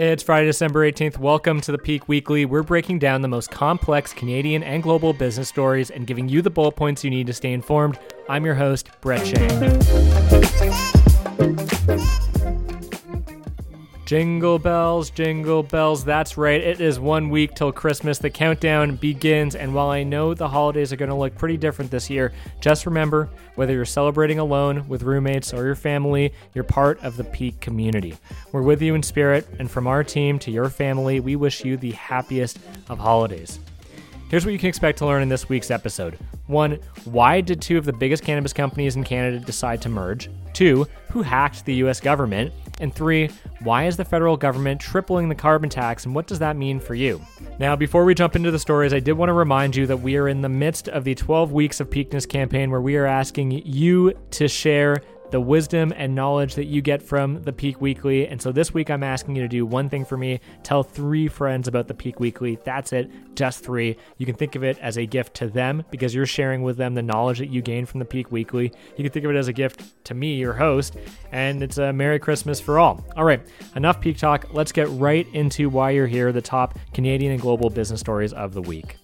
It's Friday, December 18th. Welcome to the Peak Weekly. We're breaking down the most complex Canadian and global business stories and giving you the bullet points you need to stay informed. I'm your host, Brett Shane. Jingle bells, jingle bells. That's right. It is one week till Christmas. The countdown begins. And while I know the holidays are going to look pretty different this year, just remember whether you're celebrating alone, with roommates, or your family, you're part of the Peak community. We're with you in spirit. And from our team to your family, we wish you the happiest of holidays. Here's what you can expect to learn in this week's episode. One, why did two of the biggest cannabis companies in Canada decide to merge? Two, who hacked the US government? And three, why is the federal government tripling the carbon tax and what does that mean for you? Now, before we jump into the stories, I did want to remind you that we are in the midst of the 12 Weeks of Peakness campaign where we are asking you to share the wisdom and knowledge that you get from the Peak Weekly. And so this week, I'm asking you to do one thing for me tell three friends about the Peak Weekly. That's it, just three. You can think of it as a gift to them because you're sharing with them the knowledge that you gain from the Peak Weekly. You can think of it as a gift to me, your host, and it's a Merry Christmas for all. All right, enough Peak Talk. Let's get right into why you're here the top Canadian and global business stories of the week.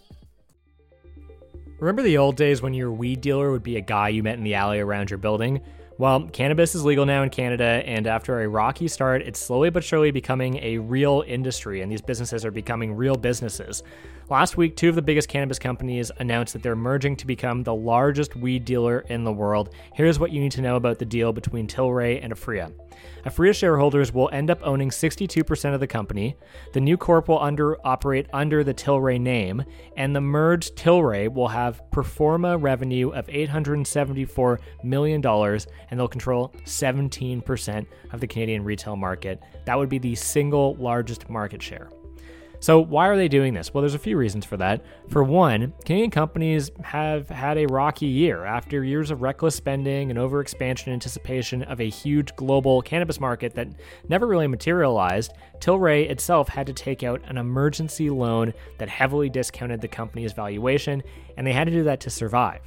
Remember the old days when your weed dealer would be a guy you met in the alley around your building? Well, cannabis is legal now in Canada, and after a rocky start, it's slowly but surely becoming a real industry, and these businesses are becoming real businesses. Last week, two of the biggest cannabis companies announced that they're merging to become the largest weed dealer in the world. Here's what you need to know about the deal between Tilray and Aphria. Aphria shareholders will end up owning 62% of the company. The new corp will under, operate under the Tilray name, and the merged Tilray will have pro forma revenue of $874 million, and they'll control 17% of the Canadian retail market. That would be the single largest market share. So, why are they doing this? Well, there's a few reasons for that. For one, Canadian companies have had a rocky year after years of reckless spending and overexpansion in anticipation of a huge global cannabis market that never really materialized. Tilray itself had to take out an emergency loan that heavily discounted the company's valuation, and they had to do that to survive.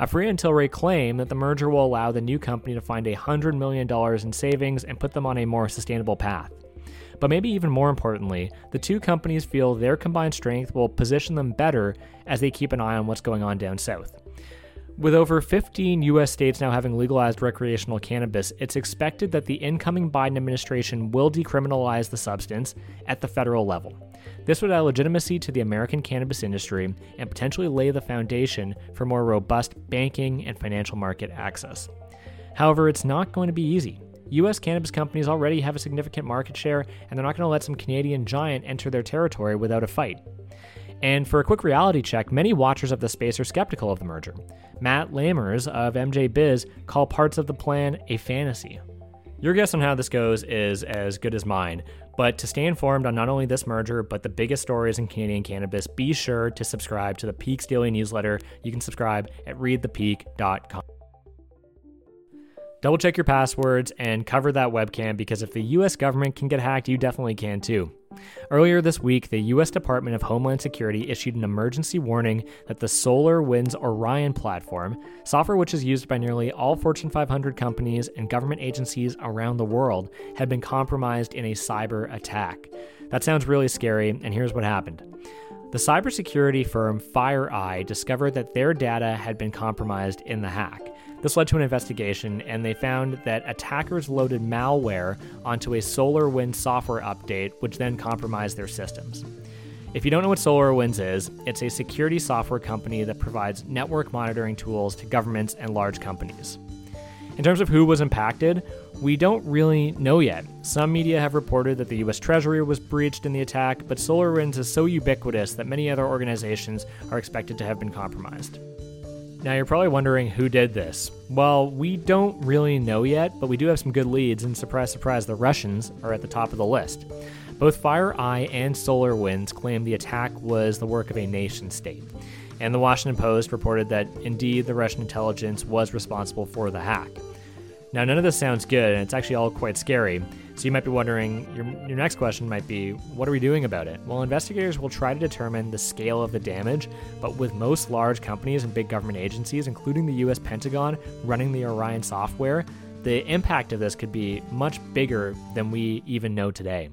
Aphria and Tilray claim that the merger will allow the new company to find $100 million in savings and put them on a more sustainable path. But maybe even more importantly, the two companies feel their combined strength will position them better as they keep an eye on what's going on down south. With over 15 US states now having legalized recreational cannabis, it's expected that the incoming Biden administration will decriminalize the substance at the federal level. This would add legitimacy to the American cannabis industry and potentially lay the foundation for more robust banking and financial market access. However, it's not going to be easy. US cannabis companies already have a significant market share, and they're not going to let some Canadian giant enter their territory without a fight. And for a quick reality check, many watchers of the space are skeptical of the merger. Matt Lamers of MJ Biz call parts of the plan a fantasy. Your guess on how this goes is as good as mine, but to stay informed on not only this merger, but the biggest stories in Canadian cannabis, be sure to subscribe to the Peaks Daily newsletter. You can subscribe at readthepeak.com. Double check your passwords and cover that webcam because if the US government can get hacked, you definitely can too. Earlier this week, the U.S. Department of Homeland Security issued an emergency warning that the SolarWinds Orion platform, software which is used by nearly all Fortune 500 companies and government agencies around the world, had been compromised in a cyber attack. That sounds really scary, and here's what happened. The cybersecurity firm FireEye discovered that their data had been compromised in the hack. This led to an investigation, and they found that attackers loaded malware onto a SolarWinds software update, which then compromised their systems. If you don't know what SolarWinds is, it's a security software company that provides network monitoring tools to governments and large companies. In terms of who was impacted, we don't really know yet. Some media have reported that the US Treasury was breached in the attack, but SolarWinds is so ubiquitous that many other organizations are expected to have been compromised. Now, you're probably wondering who did this. Well, we don't really know yet, but we do have some good leads, and surprise, surprise, the Russians are at the top of the list. Both FireEye and SolarWinds claim the attack was the work of a nation state. And the Washington Post reported that indeed the Russian intelligence was responsible for the hack. Now, none of this sounds good, and it's actually all quite scary. So you might be wondering, your, your next question might be, what are we doing about it? Well, investigators will try to determine the scale of the damage, but with most large companies and big government agencies, including the US Pentagon, running the Orion software, the impact of this could be much bigger than we even know today.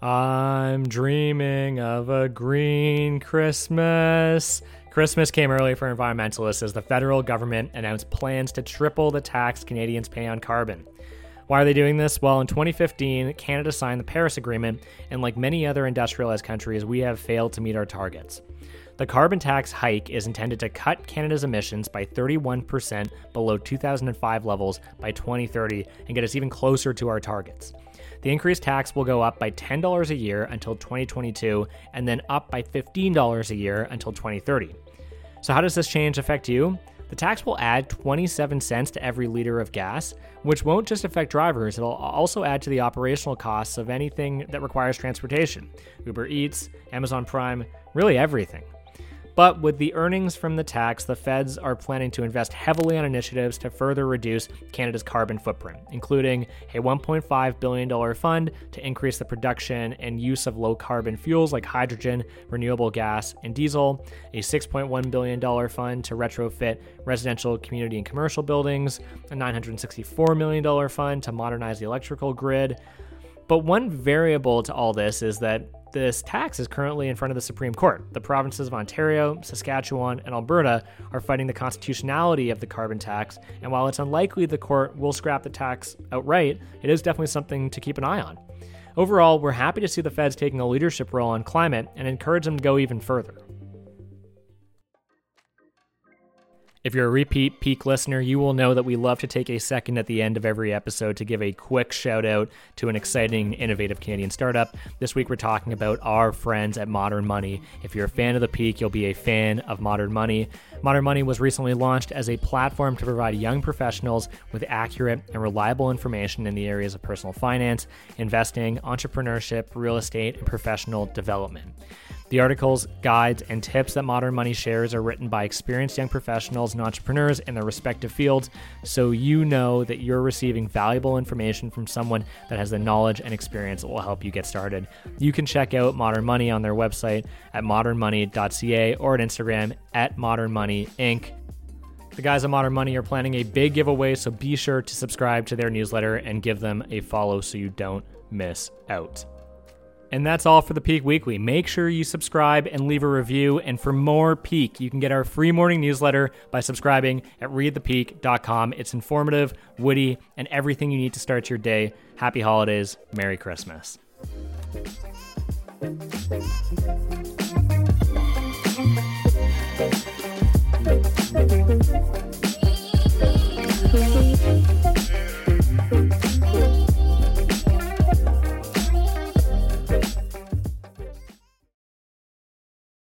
I'm dreaming of a green Christmas. Christmas came early for environmentalists as the federal government announced plans to triple the tax Canadians pay on carbon. Why are they doing this? Well, in 2015, Canada signed the Paris Agreement, and like many other industrialized countries, we have failed to meet our targets. The carbon tax hike is intended to cut Canada's emissions by 31% below 2005 levels by 2030 and get us even closer to our targets. The increased tax will go up by $10 a year until 2022 and then up by $15 a year until 2030. So, how does this change affect you? The tax will add 27 cents to every liter of gas, which won't just affect drivers, it'll also add to the operational costs of anything that requires transportation Uber Eats, Amazon Prime, really everything. But with the earnings from the tax, the feds are planning to invest heavily on initiatives to further reduce Canada's carbon footprint, including a $1.5 billion fund to increase the production and use of low carbon fuels like hydrogen, renewable gas, and diesel, a $6.1 billion fund to retrofit residential, community, and commercial buildings, a $964 million fund to modernize the electrical grid. But one variable to all this is that this tax is currently in front of the Supreme Court. The provinces of Ontario, Saskatchewan, and Alberta are fighting the constitutionality of the carbon tax, and while it's unlikely the court will scrap the tax outright, it is definitely something to keep an eye on. Overall, we're happy to see the feds taking a leadership role on climate and encourage them to go even further. If you're a repeat Peak listener, you will know that we love to take a second at the end of every episode to give a quick shout out to an exciting, innovative Canadian startup. This week we're talking about our friends at Modern Money. If you're a fan of the Peak, you'll be a fan of Modern Money. Modern Money was recently launched as a platform to provide young professionals with accurate and reliable information in the areas of personal finance, investing, entrepreneurship, real estate, and professional development. The articles, guides, and tips that Modern Money shares are written by experienced young professionals and entrepreneurs in their respective fields, so you know that you're receiving valuable information from someone that has the knowledge and experience that will help you get started. You can check out Modern Money on their website at modernmoney.ca or at Instagram at Modern Money Inc. The guys at Modern Money are planning a big giveaway, so be sure to subscribe to their newsletter and give them a follow so you don't miss out. And that's all for the Peak Weekly. Make sure you subscribe and leave a review. And for more Peak, you can get our free morning newsletter by subscribing at readthepeak.com. It's informative, witty, and everything you need to start your day. Happy holidays. Merry Christmas.